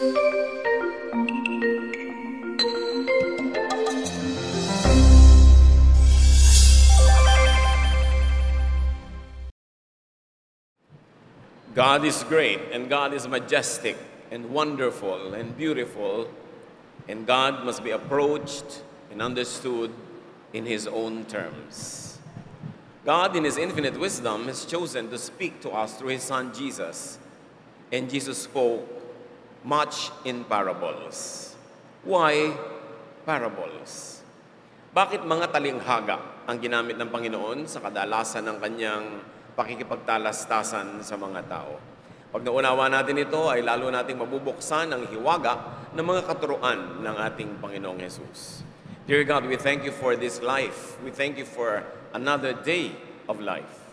God is great and God is majestic and wonderful and beautiful, and God must be approached and understood in His own terms. God, in His infinite wisdom, has chosen to speak to us through His Son Jesus, and Jesus spoke much in parables. Why parables? Bakit mga talinghaga ang ginamit ng Panginoon sa kadalasan ng kanyang pakikipagtalastasan sa mga tao? Pag naunawa natin ito, ay lalo nating mabubuksan ang hiwaga ng mga katuruan ng ating Panginoong Yesus. Dear God, we thank you for this life. We thank you for another day of life.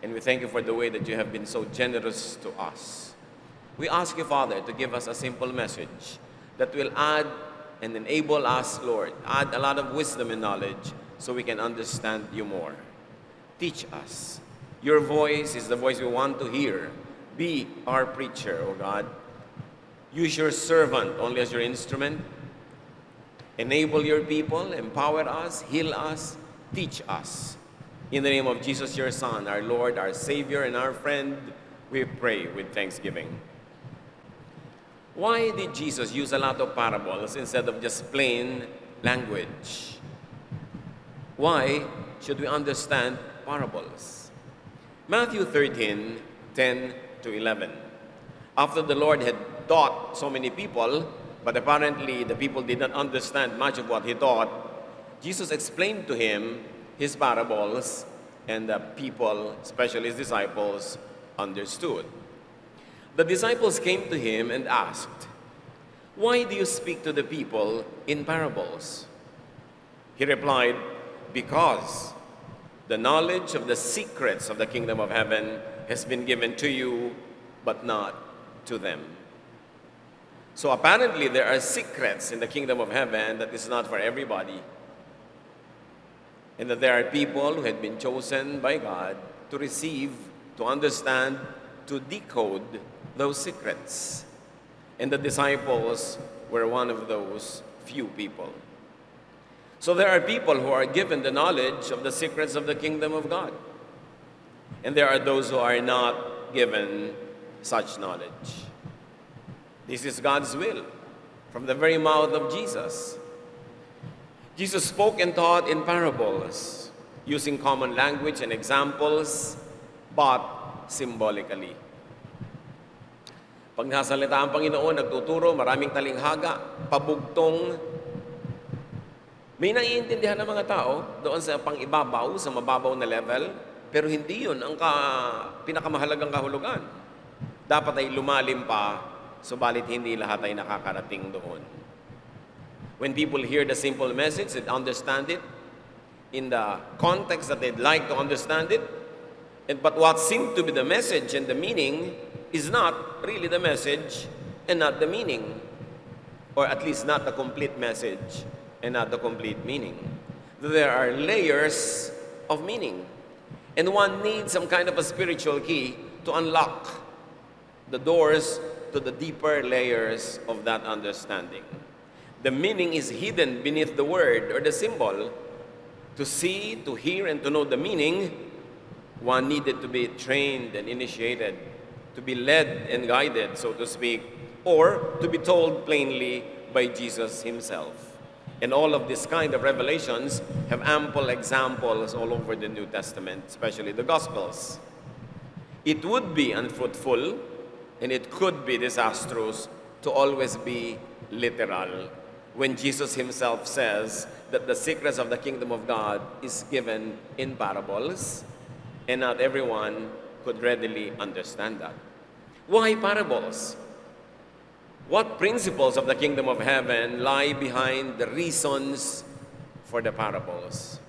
And we thank you for the way that you have been so generous to us. We ask you, Father, to give us a simple message that will add and enable us, Lord, add a lot of wisdom and knowledge so we can understand you more. Teach us. Your voice is the voice we want to hear. Be our preacher, O God. Use your servant only as your instrument. Enable your people, empower us, heal us, teach us. In the name of Jesus, your Son, our Lord, our Savior, and our friend, we pray with thanksgiving. Why did Jesus use a lot of parables instead of just plain language? Why should we understand parables? Matthew 13, 10 to 11. After the Lord had taught so many people, but apparently the people did not understand much of what he taught, Jesus explained to him his parables, and the people, especially his disciples, understood. The disciples came to him and asked, Why do you speak to the people in parables? He replied, Because the knowledge of the secrets of the kingdom of heaven has been given to you, but not to them. So apparently, there are secrets in the kingdom of heaven that is not for everybody. And that there are people who had been chosen by God to receive, to understand, to decode those secrets. And the disciples were one of those few people. So there are people who are given the knowledge of the secrets of the kingdom of God. And there are those who are not given such knowledge. This is God's will from the very mouth of Jesus. Jesus spoke and taught in parables, using common language and examples, but symbolically. Pag nasalita ang Panginoon, nagtuturo, maraming talinghaga, pabugtong, may naiintindihan ng mga tao doon sa pang-ibabaw, sa mababaw na level, pero hindi yun ang ka, pinakamahalagang kahulugan. Dapat ay lumalim pa, subalit hindi lahat ay nakakarating doon. When people hear the simple message and understand it in the context that they'd like to understand it, and but what seemed to be the message and the meaning is not really the message and not the meaning, or at least not the complete message and not the complete meaning. There are layers of meaning, and one needs some kind of a spiritual key to unlock the doors to the deeper layers of that understanding. The meaning is hidden beneath the word or the symbol. To see, to hear, and to know the meaning, one needed to be trained and initiated, to be led and guided, so to speak, or to be told plainly by Jesus himself. And all of this kind of revelations have ample examples all over the New Testament, especially the Gospels. It would be unfruitful and it could be disastrous to always be literal when Jesus himself says that the secrets of the kingdom of God is given in parables, and not everyone could readily understand that. Why parables? What principles of the kingdom of heaven lie behind the reasons for the parables?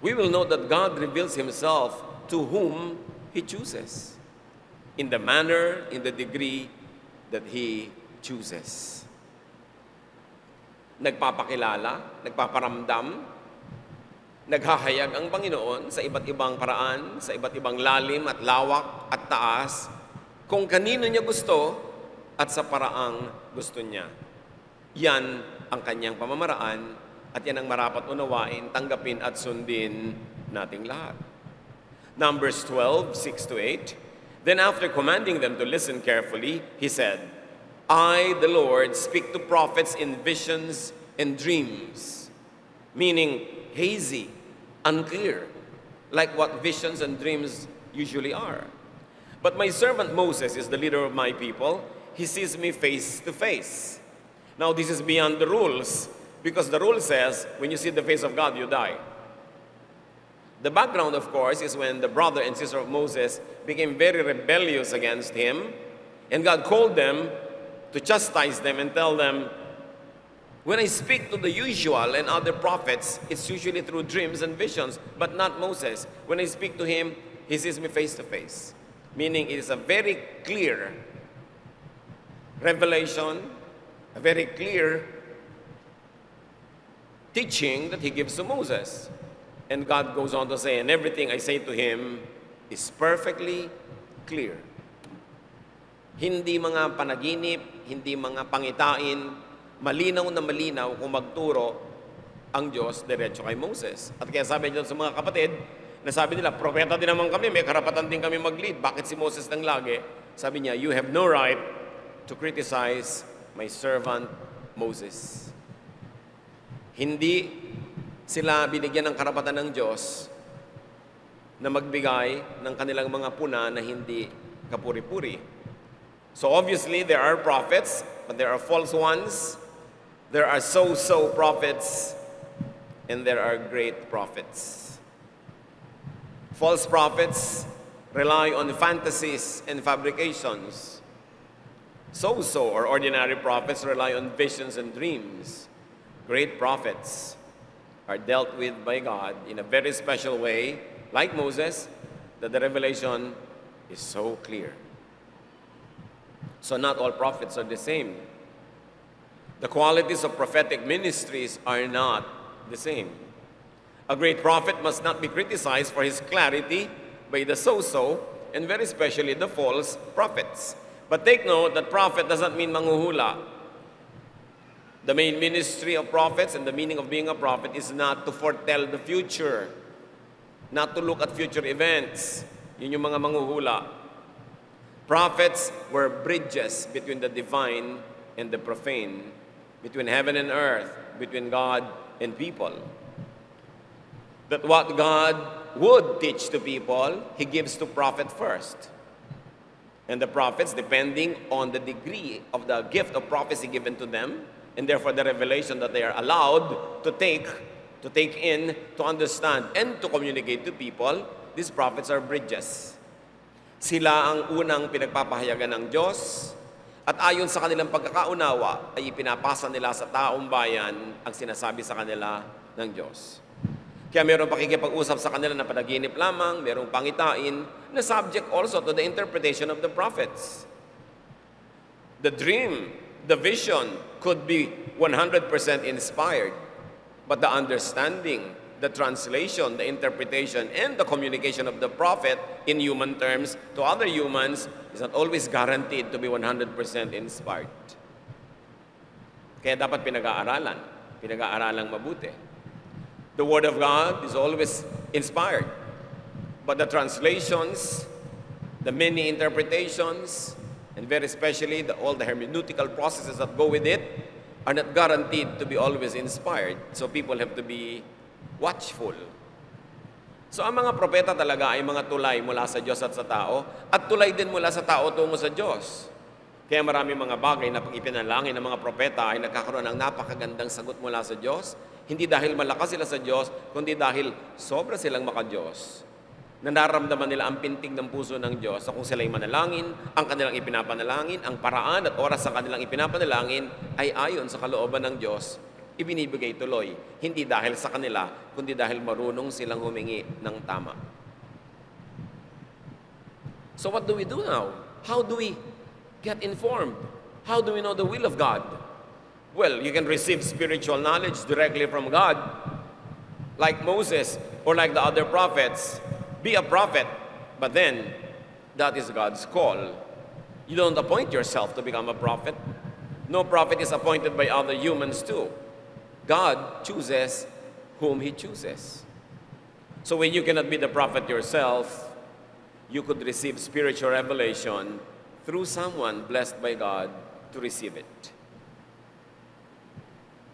We will know that God reveals himself to whom he chooses, in the manner, in the degree that he chooses nagpapakilala, nagpaparamdam, naghahayag ang Panginoon sa iba't ibang paraan, sa iba't ibang lalim at lawak at taas, kung kanino niya gusto at sa paraang gusto niya. Yan ang kanyang pamamaraan at yan ang marapat unawain, tanggapin at sundin nating lahat. Numbers 12, 6 to 8. Then after commanding them to listen carefully, he said, I, the Lord, speak to prophets in visions and dreams, meaning hazy, unclear, like what visions and dreams usually are. But my servant Moses is the leader of my people. He sees me face to face. Now, this is beyond the rules because the rule says when you see the face of God, you die. The background, of course, is when the brother and sister of Moses became very rebellious against him, and God called them to chastise them and tell them, When I speak to the usual and other prophets, it's usually through dreams and visions, but not Moses. When I speak to him, he sees me face to face. Meaning, it is a very clear revelation, a very clear teaching that he gives to Moses. And God goes on to say, and everything I say to him is perfectly clear. Hindi mga panaginip, hindi mga pangitain, malinaw na malinaw kung magturo ang Diyos diretso kay Moses. At kaya sabi niya sa mga kapatid, na sabi nila, propeta din naman kami, may karapatan din kami mag-lead. Bakit si Moses nang lagi? Sabi niya, you have no right to criticize my servant Moses. Hindi sila binigyan ng karapatan ng Diyos na magbigay ng kanilang mga puna na hindi kapuri-puri. So obviously, there are prophets, but there are false ones. There are so-so prophets, and there are great prophets. False prophets rely on fantasies and fabrications. So-so or ordinary prophets rely on visions and dreams. Great prophets are dealt with by God in a very special way, like Moses, that the revelation is so clear. So, not all prophets are the same. The qualities of prophetic ministries are not the same. A great prophet must not be criticized for his clarity by the so so, and very especially the false prophets. But take note that prophet doesn't mean manguhula. The main ministry of prophets and the meaning of being a prophet is not to foretell the future, not to look at future events. Yun yung mga manguhula. Prophets were bridges between the divine and the profane, between heaven and earth, between God and people. That what God would teach to people, He gives to prophet first. And the prophets, depending on the degree of the gift of prophecy given to them, and therefore the revelation that they are allowed to take, to take in, to understand, and to communicate to people, these prophets are bridges. Sila ang unang pinagpapahayagan ng Diyos, at ayon sa kanilang pagkakaunawa, ay ipinapasa nila sa taong bayan ang sinasabi sa kanila ng Diyos. Kaya mayroong pakikipag-usap sa kanila na panaginip lamang, mayroong pangitain, na subject also to the interpretation of the prophets. The dream, the vision could be 100% inspired, but the understanding, the translation, the interpretation, and the communication of the prophet in human terms to other humans is not always guaranteed to be 100% inspired. Kaya dapat pinag-aaralan, pinag-aaralang mabuti. The Word of God is always inspired. But the translations, the many interpretations, and very especially the, all the hermeneutical processes that go with it are not guaranteed to be always inspired. So people have to be watchful. So ang mga propeta talaga ay mga tulay mula sa Diyos at sa tao at tulay din mula sa tao tungo sa Diyos. Kaya marami mga bagay na pag ipinalangin ng mga propeta ay nagkakaroon ng napakagandang sagot mula sa Diyos. Hindi dahil malakas sila sa Diyos, kundi dahil sobra silang maka-Diyos. Na nararamdaman nila ang pintig ng puso ng Diyos sa kung sila'y manalangin, ang kanilang ipinapanalangin, ang paraan at oras sa kanilang ipinapanalangin ay ayon sa kalooban ng Diyos ibinibigay tuloy. Hindi dahil sa kanila, kundi dahil marunong silang humingi ng tama. So what do we do now? How do we get informed? How do we know the will of God? Well, you can receive spiritual knowledge directly from God, like Moses or like the other prophets. Be a prophet, but then that is God's call. You don't appoint yourself to become a prophet. No prophet is appointed by other humans too. God chooses whom he chooses. So when you cannot be the prophet yourself, you could receive spiritual revelation through someone blessed by God to receive it.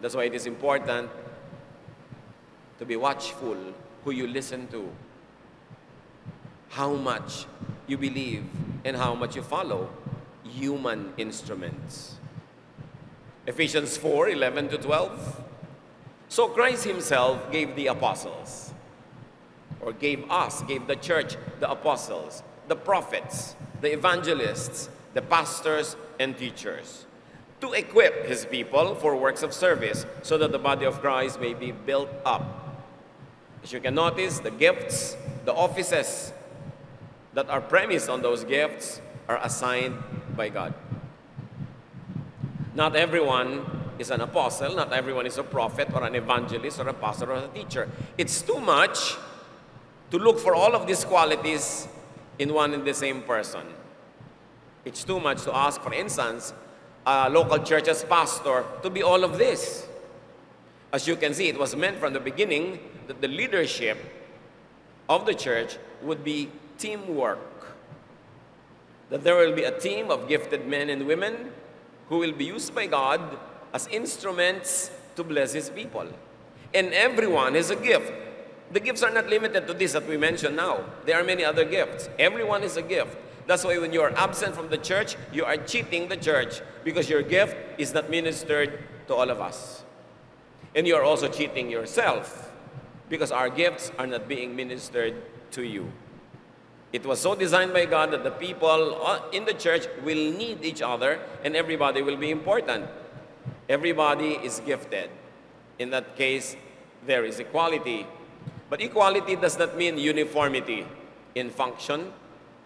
That's why it is important to be watchful who you listen to, how much you believe, and how much you follow human instruments. Ephesians 4 11 to 12. So Christ Himself gave the apostles, or gave us, gave the church the apostles, the prophets, the evangelists, the pastors, and teachers to equip His people for works of service so that the body of Christ may be built up. As you can notice, the gifts, the offices that are premised on those gifts are assigned by God. Not everyone is an apostle, not everyone is a prophet or an evangelist or a pastor or a teacher. It's too much to look for all of these qualities in one and the same person. It's too much to ask, for instance, a local church's pastor to be all of this. As you can see, it was meant from the beginning that the leadership of the church would be teamwork. That there will be a team of gifted men and women who will be used by God as instruments to bless His people. And everyone is a gift. The gifts are not limited to this that we mentioned now. There are many other gifts. Everyone is a gift. That's why when you are absent from the church, you are cheating the church because your gift is not ministered to all of us. And you are also cheating yourself because our gifts are not being ministered to you. It was so designed by God that the people uh, in the church will need each other and everybody will be important. Everybody is gifted. In that case, there is equality. But equality does not mean uniformity in function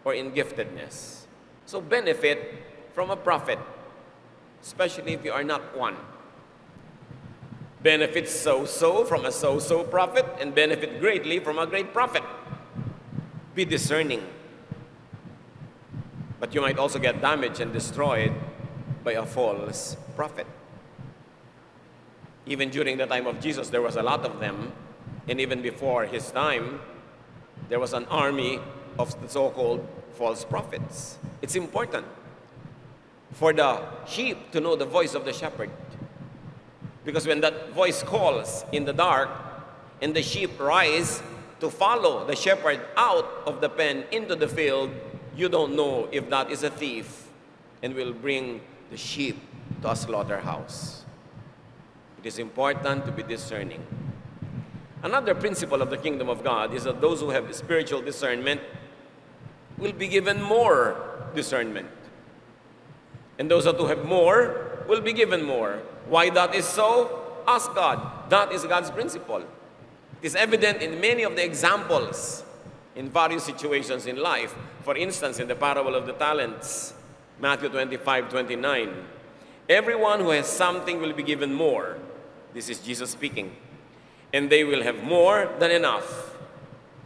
or in giftedness. So benefit from a prophet, especially if you are not one. Benefit so-so from a so-so prophet and benefit greatly from a great prophet. Be discerning. But you might also get damaged and destroyed by a false prophet. Even during the time of Jesus, there was a lot of them. And even before his time, there was an army of the so-called false prophets. It's important for the sheep to know the voice of the shepherd. Because when that voice calls in the dark and the sheep rise to follow the shepherd out of the pen into the field, you don't know if that is a thief and will bring the sheep to a slaughterhouse. It is important to be discerning. Another principle of the kingdom of God is that those who have spiritual discernment will be given more discernment. And those that who have more will be given more. Why that is so? Ask God. That is God's principle. It is evident in many of the examples in various situations in life. For instance, in the parable of the talents, Matthew 25, 29. Everyone who has something will be given more. This is Jesus speaking. And they will have more than enough.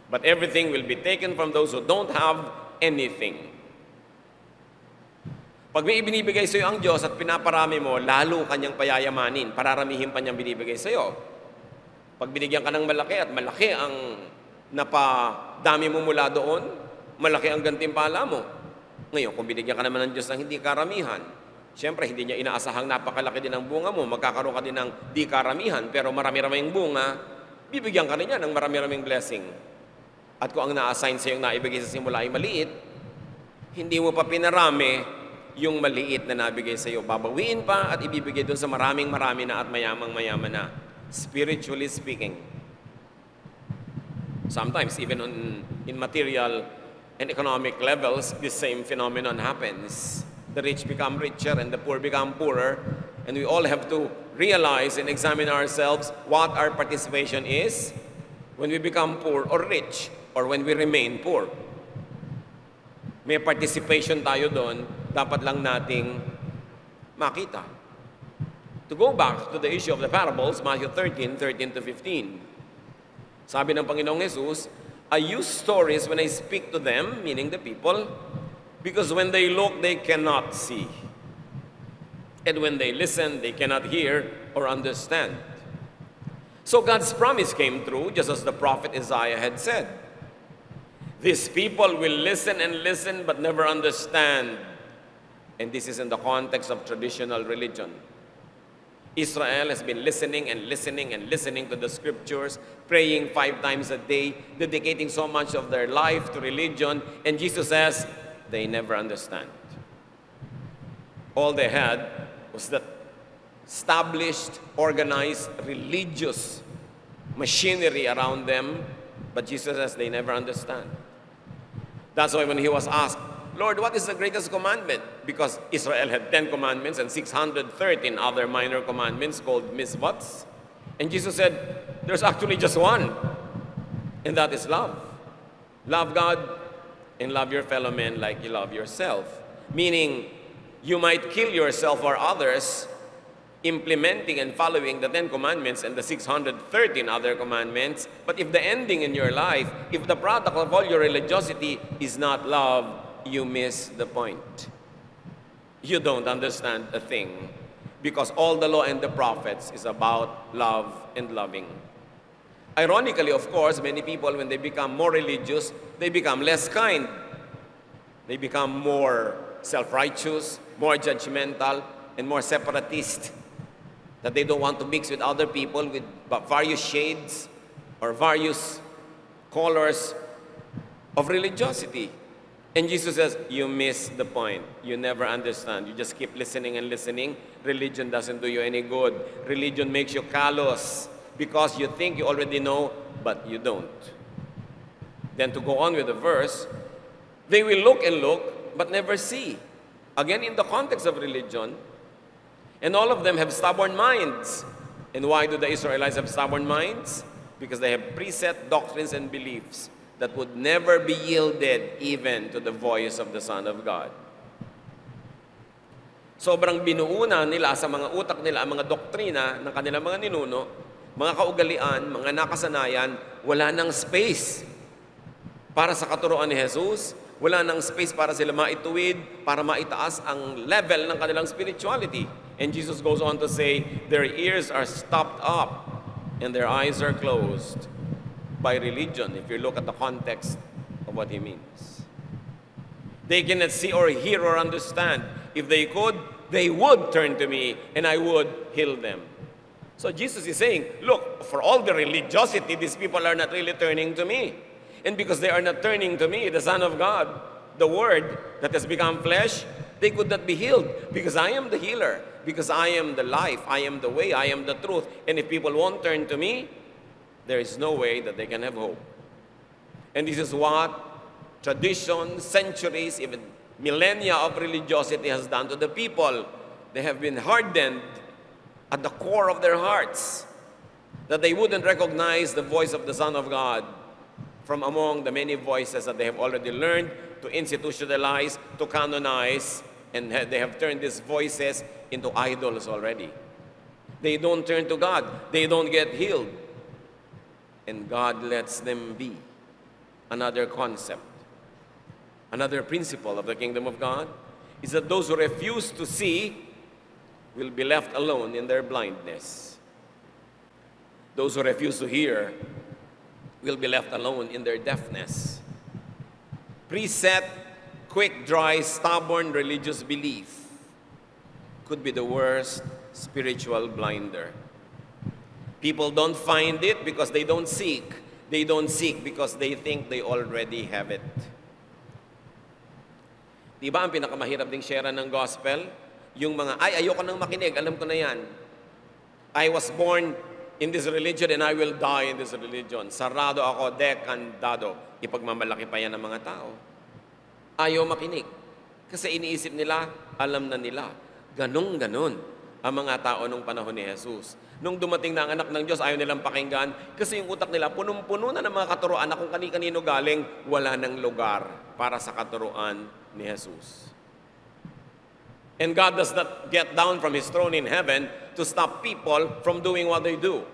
But everything will be taken from those who don't have anything. Pag may ibinibigay sa iyo ang Diyos at pinaparami mo, lalo kanyang payayamanin, pararamihin pa niyang binibigay sa iyo. Pag binigyan ka ng malaki at malaki ang napadami mo mula doon, malaki ang gantimpala mo. Ngayon, kung binigyan ka naman ng Diyos ng hindi karamihan, siyempre hindi niya inaasahang napakalaki din ang bunga mo, magkakaroon ka din ng di karamihan, pero marami-raming bunga, bibigyan ka niya ng marami-raming blessing. At kung ang na-assign sa iyo naibigay sa simula ay maliit, hindi mo pa pinarami yung maliit na nabigay sa iyo. Babawiin pa at ibibigay doon sa maraming marami na at mayamang mayaman na. Spiritually speaking. Sometimes even on, in material and economic levels, the same phenomenon happens. The rich become richer and the poor become poorer. And we all have to realize and examine ourselves what our participation is when we become poor or rich or when we remain poor. May participation tayo doon, dapat lang nating makita. To go back to the issue of the parables, Matthew 13, 13 to 15. Sabi ng Panginoong Jesus, I use stories when I speak to them, meaning the people, Because when they look, they cannot see. And when they listen, they cannot hear or understand. So God's promise came true, just as the prophet Isaiah had said. These people will listen and listen but never understand. And this is in the context of traditional religion. Israel has been listening and listening and listening to the scriptures, praying five times a day, dedicating so much of their life to religion. And Jesus says, they never understand. All they had was that established, organized, religious machinery around them, but Jesus says they never understand. That's why when he was asked, Lord, what is the greatest commandment? Because Israel had 10 commandments and 613 other minor commandments called mitzvahs. And Jesus said, there's actually just one, and that is love. Love God and love your fellow men like you love yourself. Meaning, you might kill yourself or others implementing and following the Ten Commandments and the 613 other commandments, but if the ending in your life, if the product of all your religiosity is not love, you miss the point. You don't understand a thing because all the law and the prophets is about love and loving. Ironically, of course, many people, when they become more religious, they become less kind. They become more self righteous, more judgmental, and more separatist. That they don't want to mix with other people with various shades or various colors of religiosity. And Jesus says, You miss the point. You never understand. You just keep listening and listening. Religion doesn't do you any good. Religion makes you callous because you think you already know, but you don't. Then to go on with the verse, they will look and look, but never see. Again, in the context of religion, and all of them have stubborn minds. And why do the Israelites have stubborn minds? Because they have preset doctrines and beliefs that would never be yielded even to the voice of the Son of God. Sobrang binuuna nila sa mga utak nila ang mga doktrina ng kanilang mga ninuno, mga kaugalian, mga nakasanayan, wala nang space para sa katuroan ni Jesus, wala nang space para sila maituwid, para maitaas ang level ng kanilang spirituality. And Jesus goes on to say, their ears are stopped up and their eyes are closed by religion, if you look at the context of what he means. They cannot see or hear or understand. If they could, they would turn to me and I would heal them. So Jesus is saying, look, for all the religiosity, these people are not really turning to me. And because they are not turning to me, the Son of God, the Word that has become flesh, they could not be healed because I am the healer, because I am the life, I am the way, I am the truth. And if people won't turn to me, there is no way that they can have hope. And this is what tradition, centuries, even millennia of religiosity has done to the people. They have been hardened at the core of their hearts that they wouldn't recognize the voice of the Son of God from among the many voices that they have already learned to institutionalize, to canonize, and they have turned these voices into idols already. They don't turn to God, they don't get healed and God lets them be. Another concept, another principle of the kingdom of God is that those who refuse to see will be left alone in their blindness. Those who refuse to hear will be left alone in their deafness. Preset, quick, dry, stubborn religious belief could be the worst spiritual blinder. People don't find it because they don't seek. They don't seek because they think they already have it. Di ba ang pinakamahirap ding share ng gospel? Yung mga, ay, ayoko nang makinig, alam ko na yan. I was born in this religion and I will die in this religion. Sarado ako, dekandado. Ipagmamalaki pa yan ng mga tao. Ayaw makinig. Kasi iniisip nila, alam na nila. Ganong-ganon ang mga tao nung panahon ni Jesus. Nung dumating na ang anak ng Diyos, ayaw nilang pakinggan kasi yung utak nila punong-puno na ng mga katuruan na kung kani-kanino galing, wala ng lugar para sa katuruan ni Jesus. And God does not get down from His throne in heaven to stop people from doing what they do.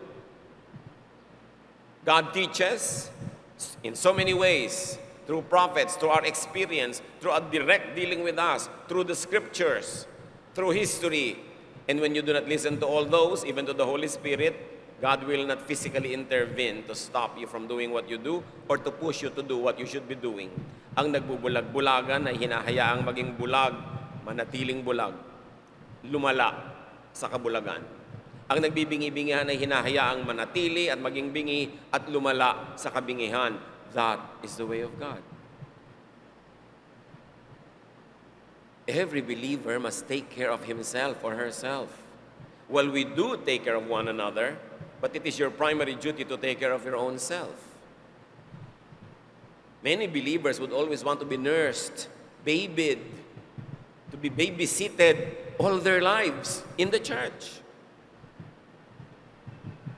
God teaches in so many ways, through prophets, through our experience, through a direct dealing with us, through the scriptures, through history. And when you do not listen to all those, even to the Holy Spirit, God will not physically intervene to stop you from doing what you do or to push you to do what you should be doing. Ang nagbubulag-bulagan ay hinahayaang maging bulag, manatiling bulag, lumala sa kabulagan. Ang nagbibingi-bingihan ay hinahayaang manatili at maging bingi at lumala sa kabingihan. That is the way of God. Every believer must take care of himself or herself. Well, we do take care of one another, but it is your primary duty to take care of your own self. Many believers would always want to be nursed, babied, be babysitted all their lives in the church.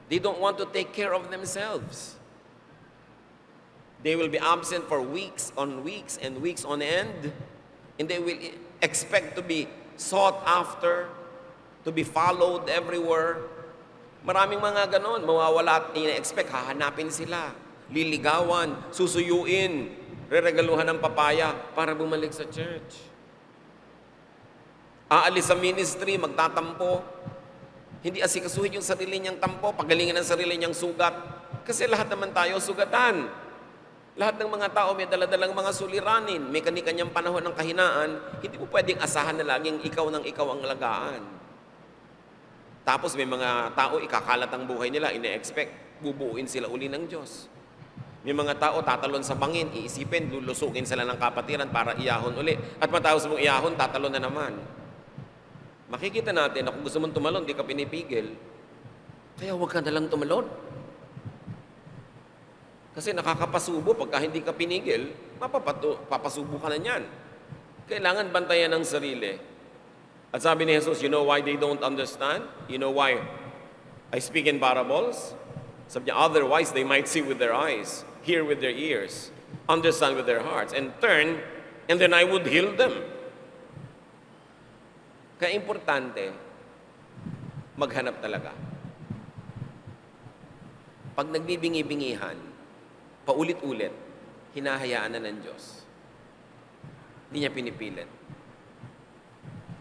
They don't want to take care of themselves. They will be absent for weeks on weeks and weeks on end, and they will expect to be sought after, to be followed everywhere. Maraming mga ganon, mawawala at ina-expect, hahanapin sila, liligawan, susuyuin, reregaluhan ng papaya para bumalik sa church. Aalis sa ministry, magtatampo, hindi asikasuhin yung sarili niyang tampo, pagalingan ang sarili niyang sugat. Kasi lahat naman tayo sugatan. Lahat ng mga tao may daladalang mga suliranin, may kani-kanyang panahon ng kahinaan, hindi mo pwedeng asahan na laging ikaw ng ikaw ang alagaan. Tapos may mga tao, ikakalat ang buhay nila, ine-expect, bubuuin sila uli ng Diyos. May mga tao tatalon sa bangin, iisipin, lulusukin sila ng kapatiran para iyahon uli. At matapos mong iyahon, tatalon na naman. Makikita natin na kung gusto mong tumalon, di ka pinipigil. Kaya huwag ka nalang tumalon. Kasi nakakapasubo pagka hindi ka pinigil, mapapatu, papasubo ka na niyan. Kailangan bantayan ang sarili. At sabi ni Jesus, you know why they don't understand? You know why I speak in parables? Sabi niya, otherwise they might see with their eyes, hear with their ears, understand with their hearts, and turn, and then I would heal them. Kaya importante, maghanap talaga. Pag nagbibingi-bingihan, paulit-ulit, hinahayaan na ng Diyos. Hindi niya pinipilit.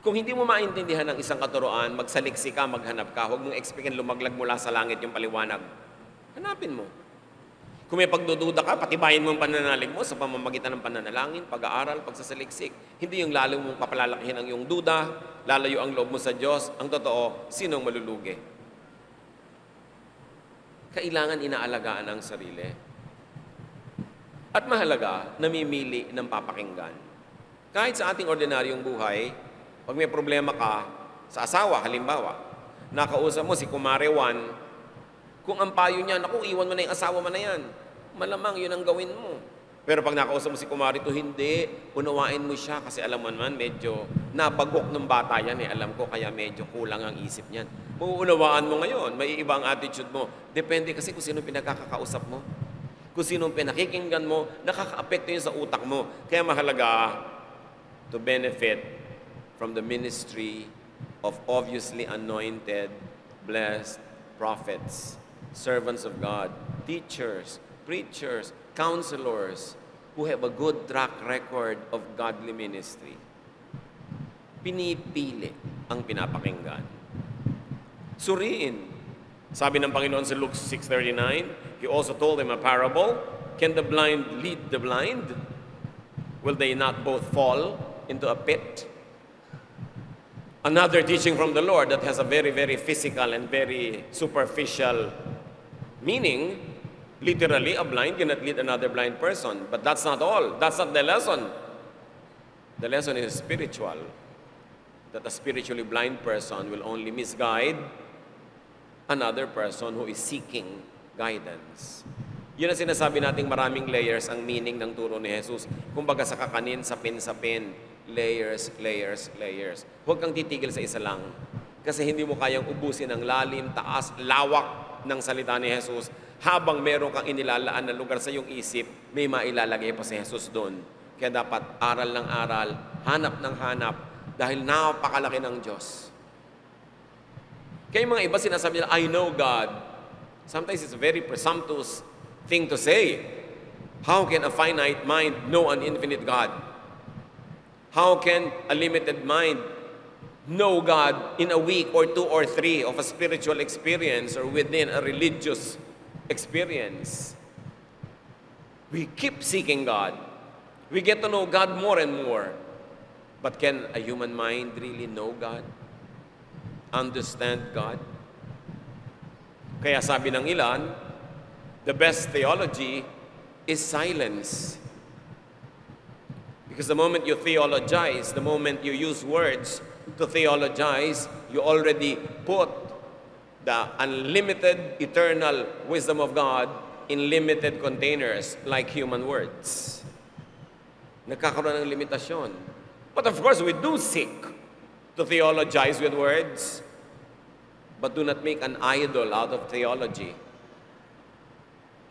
Kung hindi mo maintindihan ng isang katuroan, magsaliksi ka, maghanap ka, huwag mong expectin lumaglag mula sa langit yung paliwanag. Hanapin mo. Kung may pagdududa ka, patibayin mo ang pananalig mo sa pamamagitan ng pananalangin, pag-aaral, pagsasaliksik. Hindi yung lalo mong papalalakihin ang iyong duda, lalayo ang loob mo sa Diyos. Ang totoo, sinong malulugi? Kailangan inaalagaan ang sarili. At mahalaga, namimili ng papakinggan. Kahit sa ating ordinaryong buhay, pag may problema ka sa asawa, halimbawa, nakausap mo si Kumare Juan, kung ang payo niya, naku, iwan mo na yung asawa mo na yan. Malamang yun ang gawin mo. Pero pag nakausap mo si Kumari to hindi, unawain mo siya kasi alam mo naman, medyo nabagok ng bata yan eh. Alam ko, kaya medyo kulang ang isip niyan. Mauunawaan mo ngayon, may ibang attitude mo. Depende kasi kung sino pinagkakausap mo. Kung sino pinakikinggan mo, nakaka-apekto yun sa utak mo. Kaya mahalaga to benefit from the ministry of obviously anointed, blessed prophets, servants of God, teachers, preachers, counselors who have a good track record of godly ministry. Pinipili ang pinapakinggan. Suriin. Sabi ng Panginoon sa Luke 6.39, He also told them a parable, Can the blind lead the blind? Will they not both fall into a pit? Another teaching from the Lord that has a very, very physical and very superficial meaning. Literally, a blind cannot lead another blind person. But that's not all. That's not the lesson. The lesson is spiritual. That a spiritually blind person will only misguide another person who is seeking guidance. Yun ang sinasabi nating maraming layers ang meaning ng turo ni Jesus. Kumbaga sa kakanin, sapin-sapin, layers, layers, layers. Huwag kang titigil sa isa lang. Kasi hindi mo kayang ubusin ang lalim, taas, lawak ng salita ni Jesus. Habang meron kang inilalaan na lugar sa iyong isip, may mailalagay pa si Jesus doon. Kaya dapat aral ng aral, hanap ng hanap, dahil napakalaki ng Diyos. Kaya mga iba sinasabi nila, I know God. Sometimes it's a very presumptuous thing to say. How can a finite mind know an infinite God? How can a limited mind know God in a week or two or three of a spiritual experience or within a religious experience? We keep seeking God. We get to know God more and more. But can a human mind really know God? Understand God? Kaya sabi ng ilan, the best theology is silence. Because the moment you theologize, the moment you use words to theologize, you already put the unlimited eternal wisdom of God in limited containers like human words. Nagkakaroon ng limitasyon. But of course, we do seek to theologize with words, but do not make an idol out of theology.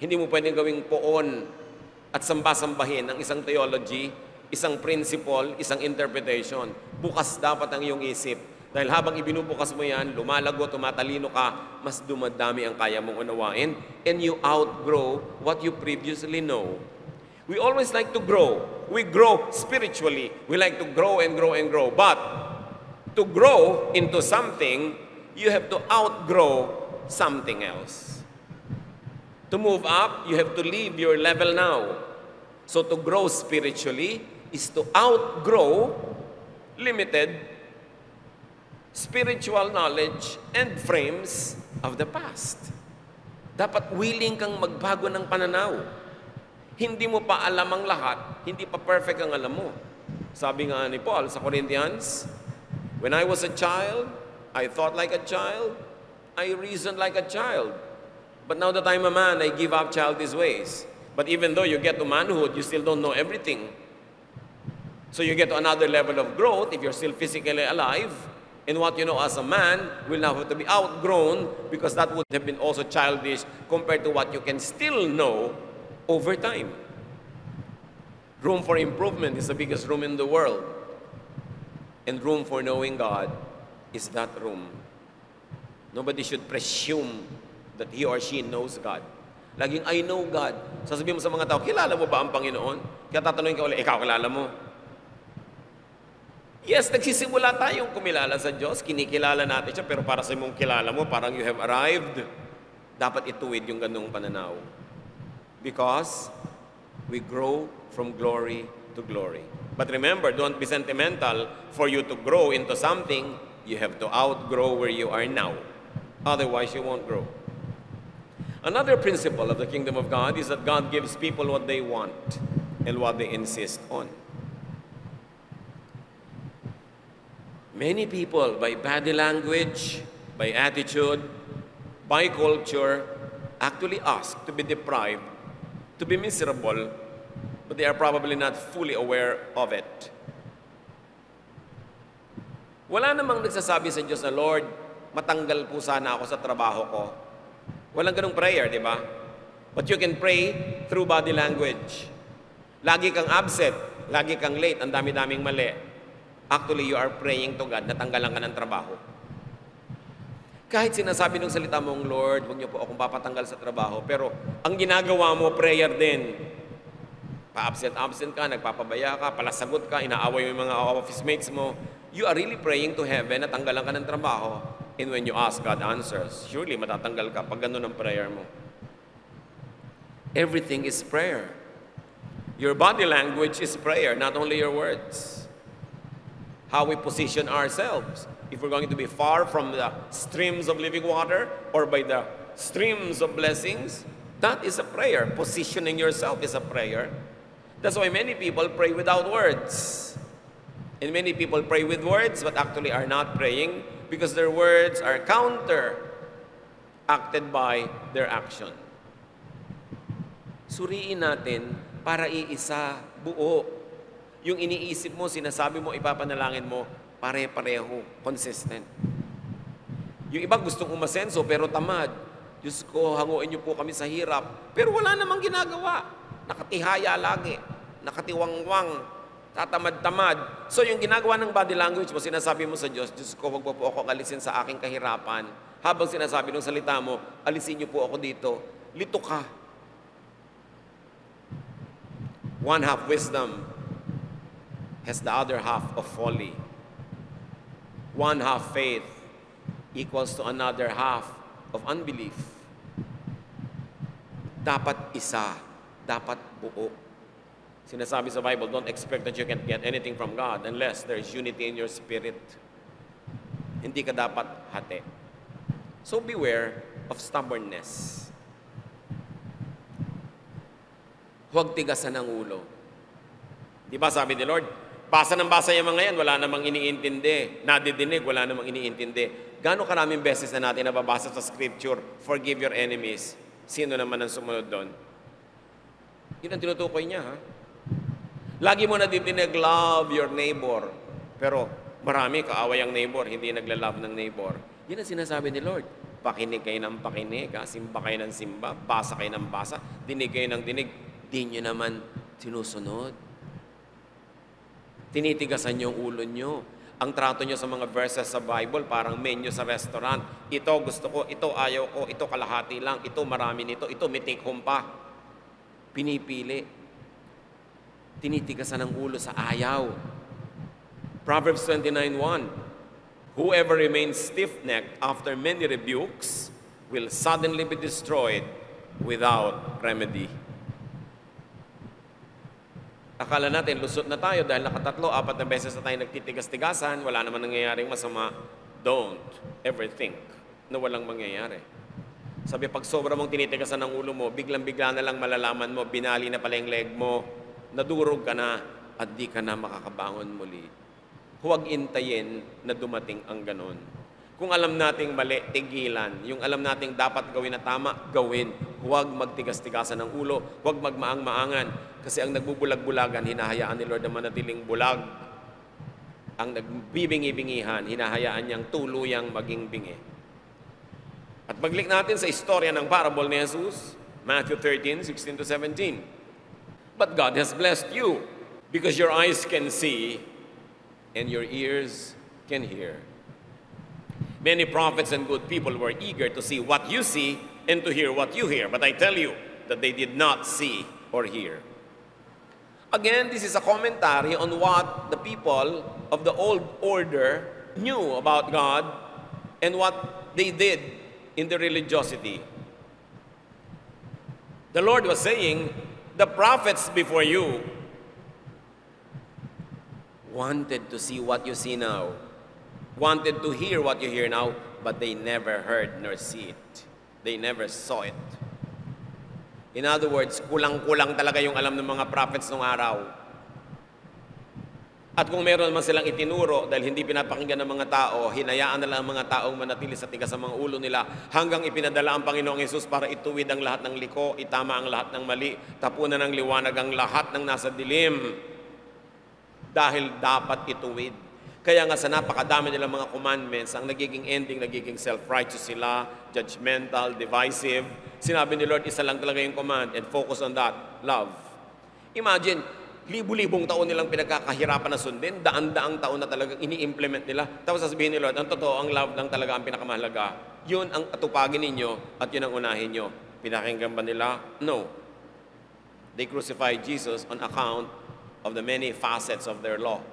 Hindi mo pwedeng gawing poon at samba-sambahin ang isang theology, isang principle, isang interpretation. Bukas dapat ang iyong isip. Dahil habang ibinubukas mo yan, lumalago, tumatalino ka, mas dumadami ang kaya mong unawain, and you outgrow what you previously know. We always like to grow. We grow spiritually. We like to grow and grow and grow. But to grow into something, you have to outgrow something else. To move up, you have to leave your level now. So to grow spiritually is to outgrow limited spiritual knowledge and frames of the past. Dapat willing kang magbago ng pananaw. Hindi mo pa alam ang lahat, hindi pa perfect ang alam mo. Sabi nga ni Paul sa Corinthians, When I was a child, I thought like a child, I reasoned like a child. But now that I'm a man, I give up childish ways. But even though you get to manhood, you still don't know everything. So you get to another level of growth if you're still physically alive. And what you know as a man will now have to be outgrown because that would have been also childish compared to what you can still know over time. Room for improvement is the biggest room in the world. And room for knowing God is that room. Nobody should presume that he or she knows God. Laging, I know God. Sasabihin mo sa mga tao, kilala mo ba ang Panginoon? Kaya tatanungin ka ulit, ikaw kilala mo? Yes, nagsisimula tayong kumilala sa Diyos, kinikilala natin siya, pero para sa mong kilala mo, parang you have arrived. Dapat ituwid yung ganung pananaw. Because we grow from glory to glory. But remember, don't be sentimental. For you to grow into something, you have to outgrow where you are now. Otherwise, you won't grow. Another principle of the kingdom of God is that God gives people what they want and what they insist on. Many people, by body language, by attitude, by culture, actually ask to be deprived, to be miserable, but they are probably not fully aware of it. Wala namang nagsasabi sa Diyos na, Lord, matanggal po sana ako sa trabaho ko Walang ganong prayer, di ba? But you can pray through body language. Lagi kang absent, lagi kang late, ang dami-daming mali. Actually, you are praying to God, natanggalan ka ng trabaho. Kahit sinasabi ng salita mong, Lord, huwag niyo po akong papatanggal sa trabaho, pero ang ginagawa mo, prayer din. Pa-absent-absent ka, nagpapabaya ka, palasagot ka, inaaway mo yung mga office mates mo. You are really praying to heaven, natanggalan ka ng trabaho. And when you ask, God answers. Surely matatanggal ka pag ganun ang prayer mo. Everything is prayer. Your body language is prayer, not only your words. How we position ourselves. If we're going to be far from the streams of living water or by the streams of blessings, that is a prayer. Positioning yourself is a prayer. That's why many people pray without words. And many people pray with words but actually are not praying because their words are counter acted by their action. Suriin natin para iisa, buo. Yung iniisip mo, sinasabi mo, ipapanalangin mo, pare-pareho, consistent. Yung iba gustong umasenso pero tamad. Diyos ko, hanguin niyo po kami sa hirap. Pero wala namang ginagawa. Nakatihaya lagi. Nakatiwangwang tatamad-tamad. So yung ginagawa ng body language mo, sinasabi mo sa Diyos, Diyos ko, wag mo po ako alisin sa aking kahirapan. Habang sinasabi ng salita mo, alisin niyo po ako dito. Lito ka. One half wisdom has the other half of folly. One half faith equals to another half of unbelief. Dapat isa, dapat buo. Sinasabi sa Bible, don't expect that you can get anything from God unless there is unity in your spirit. Hindi ka dapat hati. So beware of stubbornness. Huwag tigasan ng ulo. Di ba sabi ni Lord, basa ng basa yung mga yan, wala namang iniintindi. Nadidinig, wala namang iniintindi. Gano'ng karaming beses na natin nababasa sa scripture, forgive your enemies. Sino naman ang sumunod doon? Yun ang tinutukoy niya, ha? Lagi mo nadidinig, love your neighbor. Pero marami kaaway ang neighbor, hindi nagla-love ng neighbor. Yun ang sinasabi ni Lord. Pakinig kayo ng pakinig, ha? simba kayo ng simba, basa kayo ng basa, dinig kayo ng dinig. Di nyo naman sinusunod. Tinitigasan yung ulo nyo. Ang trato nyo sa mga verses sa Bible, parang menu sa restaurant. Ito gusto ko, ito ayaw ko, ito kalahati lang, ito marami nito, ito may take home pa. Pinipili. Tinitigasan ng ulo sa ayaw. Proverbs 29.1 Whoever remains stiff-necked after many rebukes will suddenly be destroyed without remedy. Akala natin, lusot na tayo dahil nakatatlo, apat na beses na tayo nagtitigas-tigasan, wala naman nangyayaring masama. Don't ever think na walang mangyayari. Sabi, pag sobra mong tinitigasan ng ulo mo, biglang-bigla na lang malalaman mo, binali na pala yung leg mo, nadurog ka na, at di ka na makakabangon muli. Huwag intayin na dumating ang ganon. Kung alam nating mali, tigilan. Yung alam nating dapat gawin na tama, gawin. Huwag magtigas-tigasan ng ulo, huwag magmaang-maangan. Kasi ang nagbubulag-bulagan, hinahayaan ni Lord na manatiling bulag. Ang nagbibingi-bingihan, hinahayaan niyang tuluyang maging bingi. At maglik natin sa istorya ng parable ni Jesus, Matthew 13, 16 to 17. But God has blessed you because your eyes can see and your ears can hear. Many prophets and good people were eager to see what you see and to hear what you hear, but I tell you that they did not see or hear. Again, this is a commentary on what the people of the old order knew about God and what they did in the religiosity. The Lord was saying, the prophets before you wanted to see what you see now, wanted to hear what you hear now, but they never heard nor see it. They never saw it. In other words, kulang-kulang talaga yung alam ng mga prophets nung araw. At kung meron man silang itinuro dahil hindi pinapakinggan ng mga tao, hinayaan na lang ang mga taong manatili sa tigas sa mga ulo nila hanggang ipinadala ang Panginoong Yesus para ituwid ang lahat ng liko, itama ang lahat ng mali, tapunan ng liwanag ang lahat ng nasa dilim. Dahil dapat ituwid. Kaya nga sa napakadami nilang mga commandments, ang nagiging ending, nagiging self-righteous sila, judgmental, divisive. Sinabi ni Lord, isa lang talaga yung command and focus on that, love. Imagine, libu-libong taon nilang pinagkakahirapan na sundin, daan-daang taon na talagang ini-implement nila. Tapos sasabihin ni Lord, ang totoo, ang love lang talaga ang pinakamahalaga. Yun ang atupagin ninyo at yun ang unahin nyo. Pinakinggan ba nila? No. They crucified Jesus on account of the many facets of their law.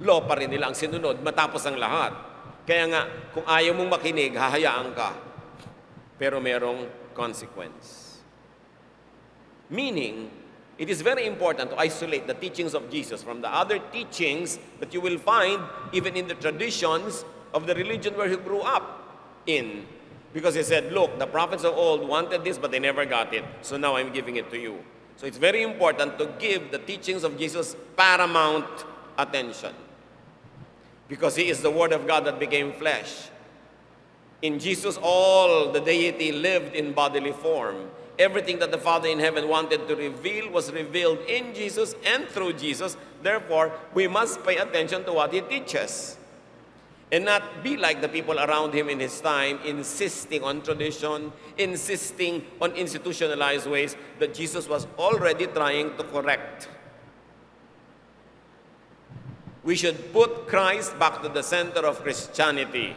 Law pa rin nila ang sinunod matapos ang lahat. Kaya nga, kung ayaw mong makinig, hahayaan ka. Pero merong consequence. Meaning, it is very important to isolate the teachings of Jesus from the other teachings that you will find even in the traditions of the religion where he grew up in. Because he said, Look, the prophets of old wanted this, but they never got it. So now I'm giving it to you. So it's very important to give the teachings of Jesus paramount attention. Because he is the Word of God that became flesh. In Jesus, all the deity lived in bodily form. Everything that the Father in heaven wanted to reveal was revealed in Jesus and through Jesus. Therefore, we must pay attention to what he teaches. And not be like the people around him in his time, insisting on tradition, insisting on institutionalized ways that Jesus was already trying to correct. We should put Christ back to the center of Christianity.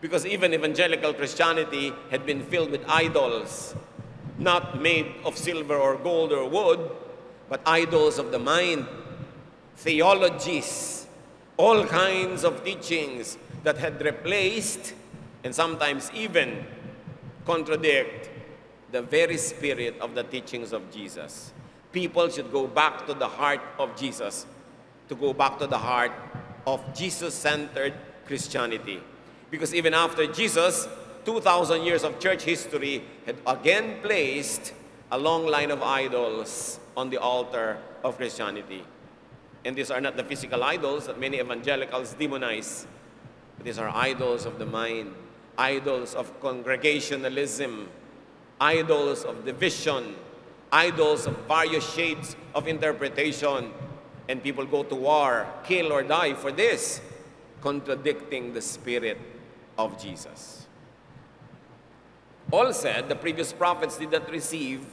Because even evangelical Christianity had been filled with idols, not made of silver or gold or wood, but idols of the mind, theologies, all kinds of teachings that had replaced and sometimes even contradict the very spirit of the teachings of Jesus. People should go back to the heart of Jesus, to go back to the heart of Jesus centered Christianity. Because even after Jesus, 2,000 years of church history had again placed a long line of idols on the altar of Christianity. And these are not the physical idols that many evangelicals demonize, but these are idols of the mind, idols of congregationalism, idols of division, idols of various shades of interpretation. And people go to war, kill or die for this, contradicting the spirit of Jesus. All said, the previous prophets did not receive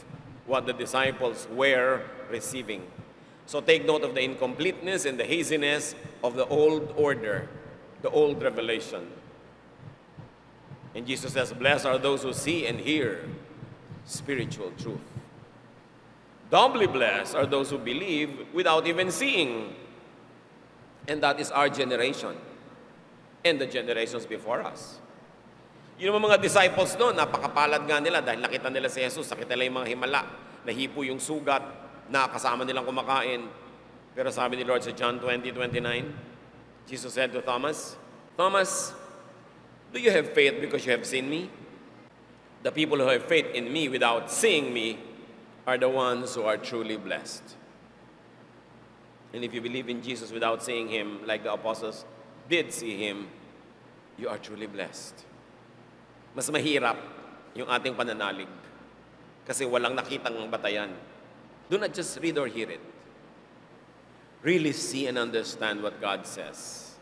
what the disciples were receiving. So take note of the incompleteness and the haziness of the old order, the old revelation. And Jesus says, Blessed are those who see and hear spiritual truth. Doubly blessed are those who believe without even seeing. And that is our generation and the generations before us. Yung mga disciples noon, napakapalad nga nila dahil nakita nila si Jesus, nakita nila yung mga himala, nahipo yung sugat, nakasama nilang kumakain. Pero sabi ni Lord sa John 20, 29, Jesus said to Thomas, Thomas, do you have faith because you have seen me? The people who have faith in me without seeing me are the ones who are truly blessed. And if you believe in Jesus without seeing him, like the apostles did see him, you are truly blessed. Mas mahirap yung ating pananalig kasi walang nakitang batayan. Do not just read or hear it. Really see and understand what God says.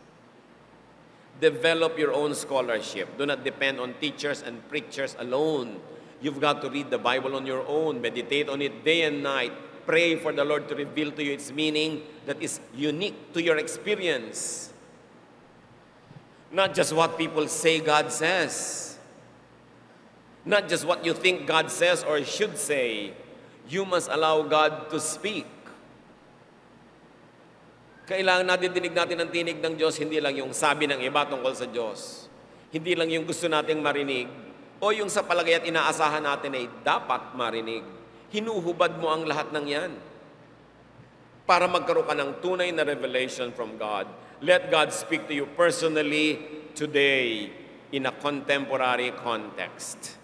Develop your own scholarship. Do not depend on teachers and preachers alone. You've got to read the Bible on your own, meditate on it day and night. Pray for the Lord to reveal to you its meaning that is unique to your experience. Not just what people say God says. Not just what you think God says or should say. You must allow God to speak. Kailangan natin dinig natin ang tinig ng Diyos, hindi lang yung sabi ng iba tungkol sa Diyos. Hindi lang yung gusto nating marinig o yung sa palagay at inaasahan natin ay dapat marinig. Hinuhubad mo ang lahat ng yan para magkaroon ka ng tunay na revelation from God. Let God speak to you personally today in a contemporary context.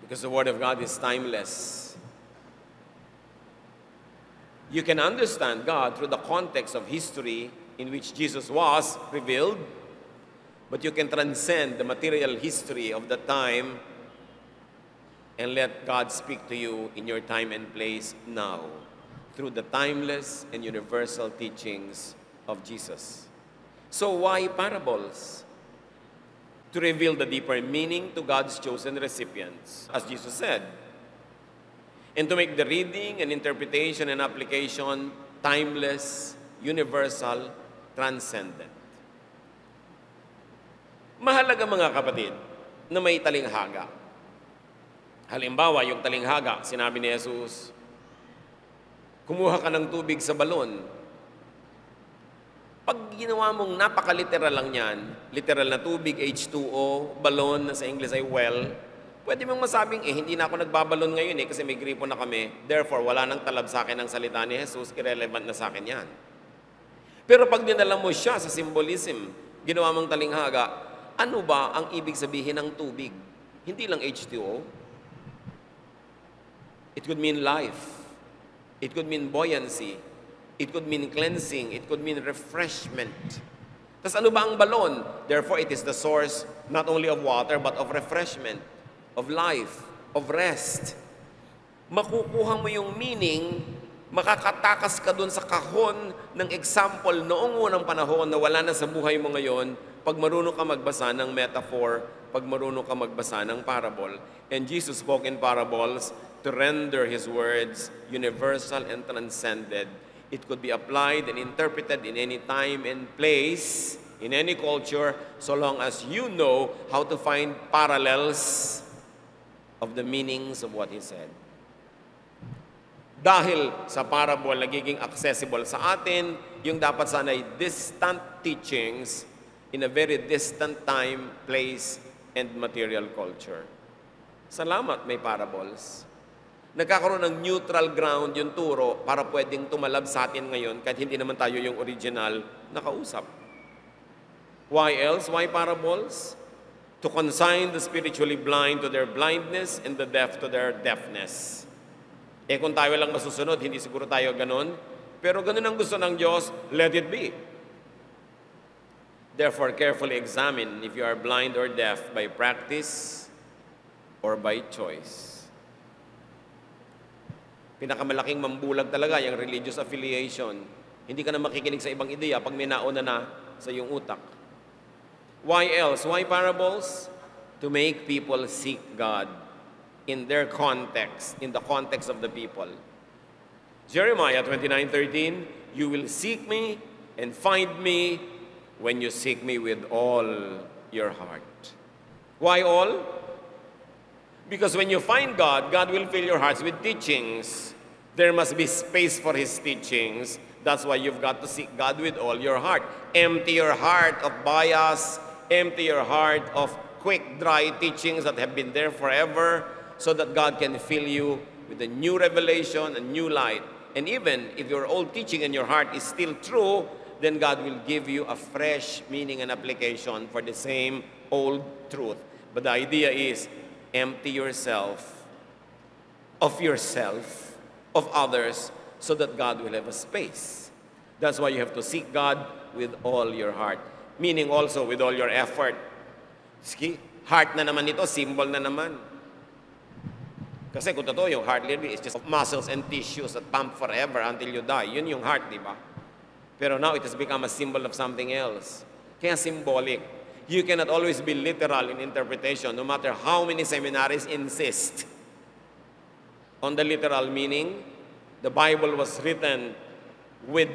Because the Word of God is timeless. You can understand God through the context of history in which Jesus was revealed, but you can transcend the material history of the time and let God speak to you in your time and place now through the timeless and universal teachings of Jesus. So, why parables? To reveal the deeper meaning to God's chosen recipients, as Jesus said and to make the reading and interpretation and application timeless, universal, transcendent. Mahalaga mga kapatid na may talinghaga. Halimbawa, yung talinghaga, sinabi ni Jesus, kumuha ka ng tubig sa balon. Pag ginawa mong napakaliteral lang yan, literal na tubig, H2O, balon na sa English ay well, Pwede mong masabing, eh, hindi na ako nagbabalon ngayon eh, kasi may gripo na kami. Therefore, wala nang talab sa akin ang salita ni Jesus, irrelevant na sa akin yan. Pero pag dinala mo siya sa symbolism, ginawa mong talinghaga, ano ba ang ibig sabihin ng tubig? Hindi lang H2O. It could mean life. It could mean buoyancy. It could mean cleansing. It could mean refreshment. Tapos ano ba ang balon? Therefore, it is the source not only of water but of refreshment of life, of rest. Makukuha mo yung meaning, makakatakas ka dun sa kahon ng example noong unang panahon na wala na sa buhay mo ngayon pag marunong ka magbasa ng metaphor, pag marunong ka magbasa ng parable. And Jesus spoke in parables to render His words universal and transcended. It could be applied and interpreted in any time and place, in any culture, so long as you know how to find parallels of the meanings of what he said. Dahil sa parable, nagiging accessible sa atin yung dapat sana ay distant teachings in a very distant time, place, and material culture. Salamat may parables. Nagkakaroon ng neutral ground yung turo para pwedeng tumalab sa atin ngayon kahit hindi naman tayo yung original na kausap. Why else? Why parables? To consign the spiritually blind to their blindness and the deaf to their deafness. Eh kung tayo lang masusunod, hindi siguro tayo ganun. Pero ganun ang gusto ng Diyos, let it be. Therefore, carefully examine if you are blind or deaf by practice or by choice. Pinakamalaking mambulag talaga yung religious affiliation. Hindi ka na makikinig sa ibang ideya pag may nauna na sa iyong utak. Why else? Why parables? To make people seek God in their context, in the context of the people. Jeremiah 29:13, you will seek me and find me when you seek me with all your heart. Why all? Because when you find God, God will fill your hearts with teachings. There must be space for His teachings. That's why you've got to seek God with all your heart. Empty your heart of bias, empty your heart of quick, dry teachings that have been there forever, so that God can fill you with a new revelation, a new light. And even if your old teaching in your heart is still true, then God will give you a fresh meaning and application for the same old truth. But the idea is empty yourself of yourself, of others, so that God will have a space. That's why you have to seek God with all your heart. Meaning also with all your effort. Ski, heart na naman ito, symbol na naman. Kasi kung totoo, yung heart literally is just muscles and tissues that pump forever until you die. Yun yung heart, di ba? Pero now it has become a symbol of something else. Kaya symbolic. You cannot always be literal in interpretation, no matter how many seminaries insist on the literal meaning. The Bible was written with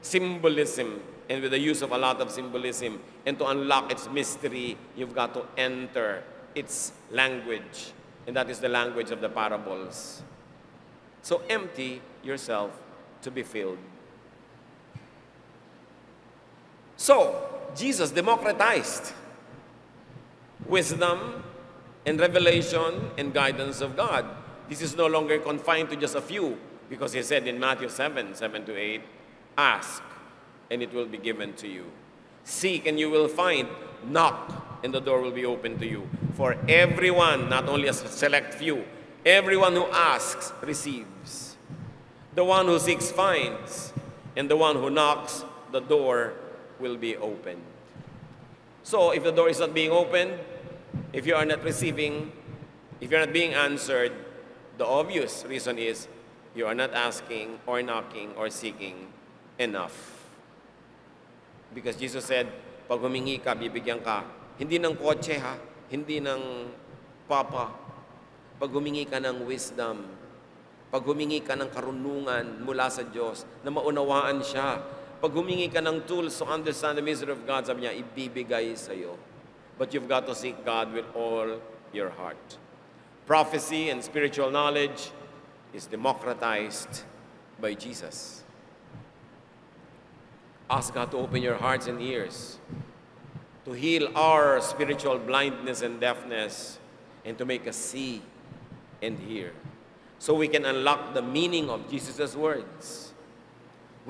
symbolism and with the use of a lot of symbolism. And to unlock its mystery, you've got to enter its language. And that is the language of the parables. So empty yourself to be filled. So, Jesus democratized wisdom and revelation and guidance of God. This is no longer confined to just a few because he said in Matthew 7 7 to 8, Ask and it will be given to you. Seek and you will find. Knock and the door will be open to you. For everyone, not only a select few, everyone who asks receives. The one who seeks finds, and the one who knocks, the door will be opened. So, if the door is not being opened, if you are not receiving, if you're not being answered, the obvious reason is you are not asking or knocking or seeking enough. Because Jesus said, pag humingi ka, bibigyan ka. Hindi ng kotse ha, hindi ng papa. Pag humingi ka ng wisdom, pag humingi ka ng karunungan mula sa Diyos, na maunawaan siya, pag humingi ka ng tools to understand the mystery of God, sabi niya, ibibigay sa iyo. But you've got to seek God with all your heart. Prophecy and spiritual knowledge is democratized by Jesus. Ask God to open your hearts and ears to heal our spiritual blindness and deafness and to make us see and hear. So we can unlock the meaning of Jesus' words.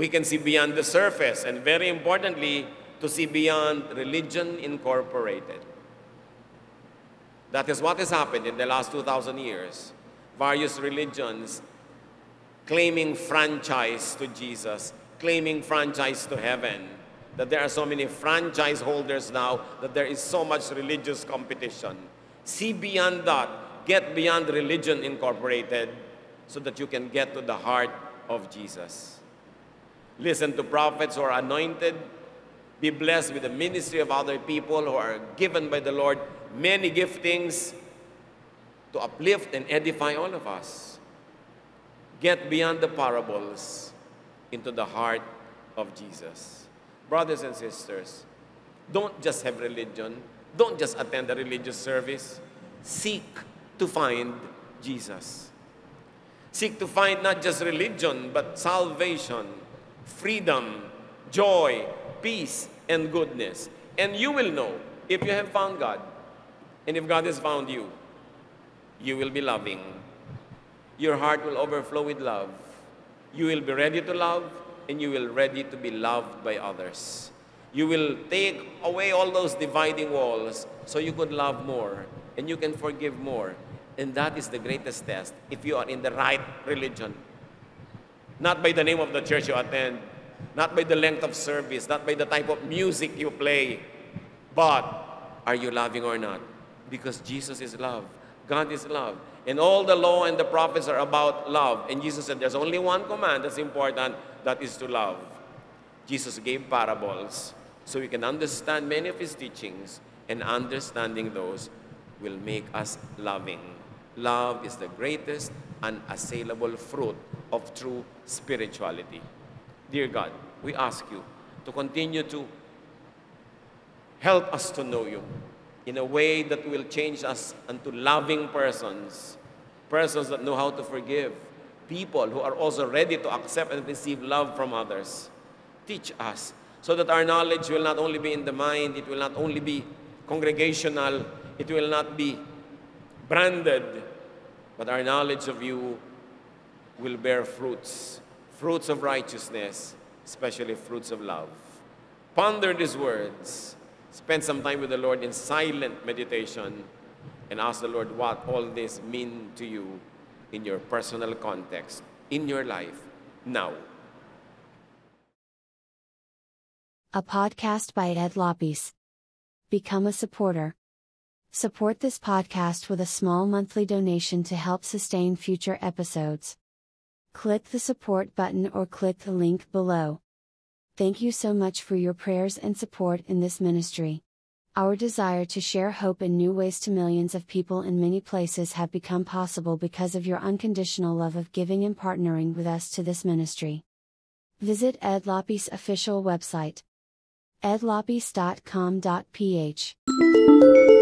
We can see beyond the surface and very importantly, to see beyond religion incorporated. That is what has happened in the last 2,000 years. Various religions claiming franchise to Jesus, claiming franchise to heaven. That there are so many franchise holders now that there is so much religious competition. See beyond that. Get beyond religion incorporated so that you can get to the heart of Jesus. Listen to prophets who are anointed. Be blessed with the ministry of other people who are given by the Lord many giftings to uplift and edify all of us. Get beyond the parables into the heart of Jesus. Brothers and sisters, don't just have religion, don't just attend a religious service. Seek to find Jesus. Seek to find not just religion, but salvation, freedom, joy, peace, and goodness. And you will know if you have found God, and if God has found you, you will be loving. Your heart will overflow with love. You will be ready to love, and you will ready to be loved by others. You will take away all those dividing walls so you could love more and you can forgive more. And that is the greatest test if you are in the right religion. Not by the name of the church you attend, not by the length of service, not by the type of music you play, but are you loving or not? Because Jesus is love. God is love. And all the law and the prophets are about love. And Jesus said there's only one command that's important that is to love. Jesus gave parables so we can understand many of his teachings, and understanding those will make us loving. Love is the greatest unassailable fruit of true spirituality. Dear God, we ask you to continue to help us to know you in a way that will change us into loving persons, persons that know how to forgive, people who are also ready to accept and receive love from others. Teach us so that our knowledge will not only be in the mind, it will not only be congregational, it will not be branded, but our knowledge of you will bear fruits, fruits of righteousness, especially fruits of love. Ponder these words. Spend some time with the Lord in silent meditation and ask the Lord what all this mean to you in your personal context, in your life, now. A podcast by Ed Lopes. Become a supporter. Support this podcast with a small monthly donation to help sustain future episodes. Click the support button or click the link below. Thank you so much for your prayers and support in this ministry. Our desire to share hope in new ways to millions of people in many places have become possible because of your unconditional love of giving and partnering with us to this ministry. Visit Ed Lopes' official website edlopes.com.ph.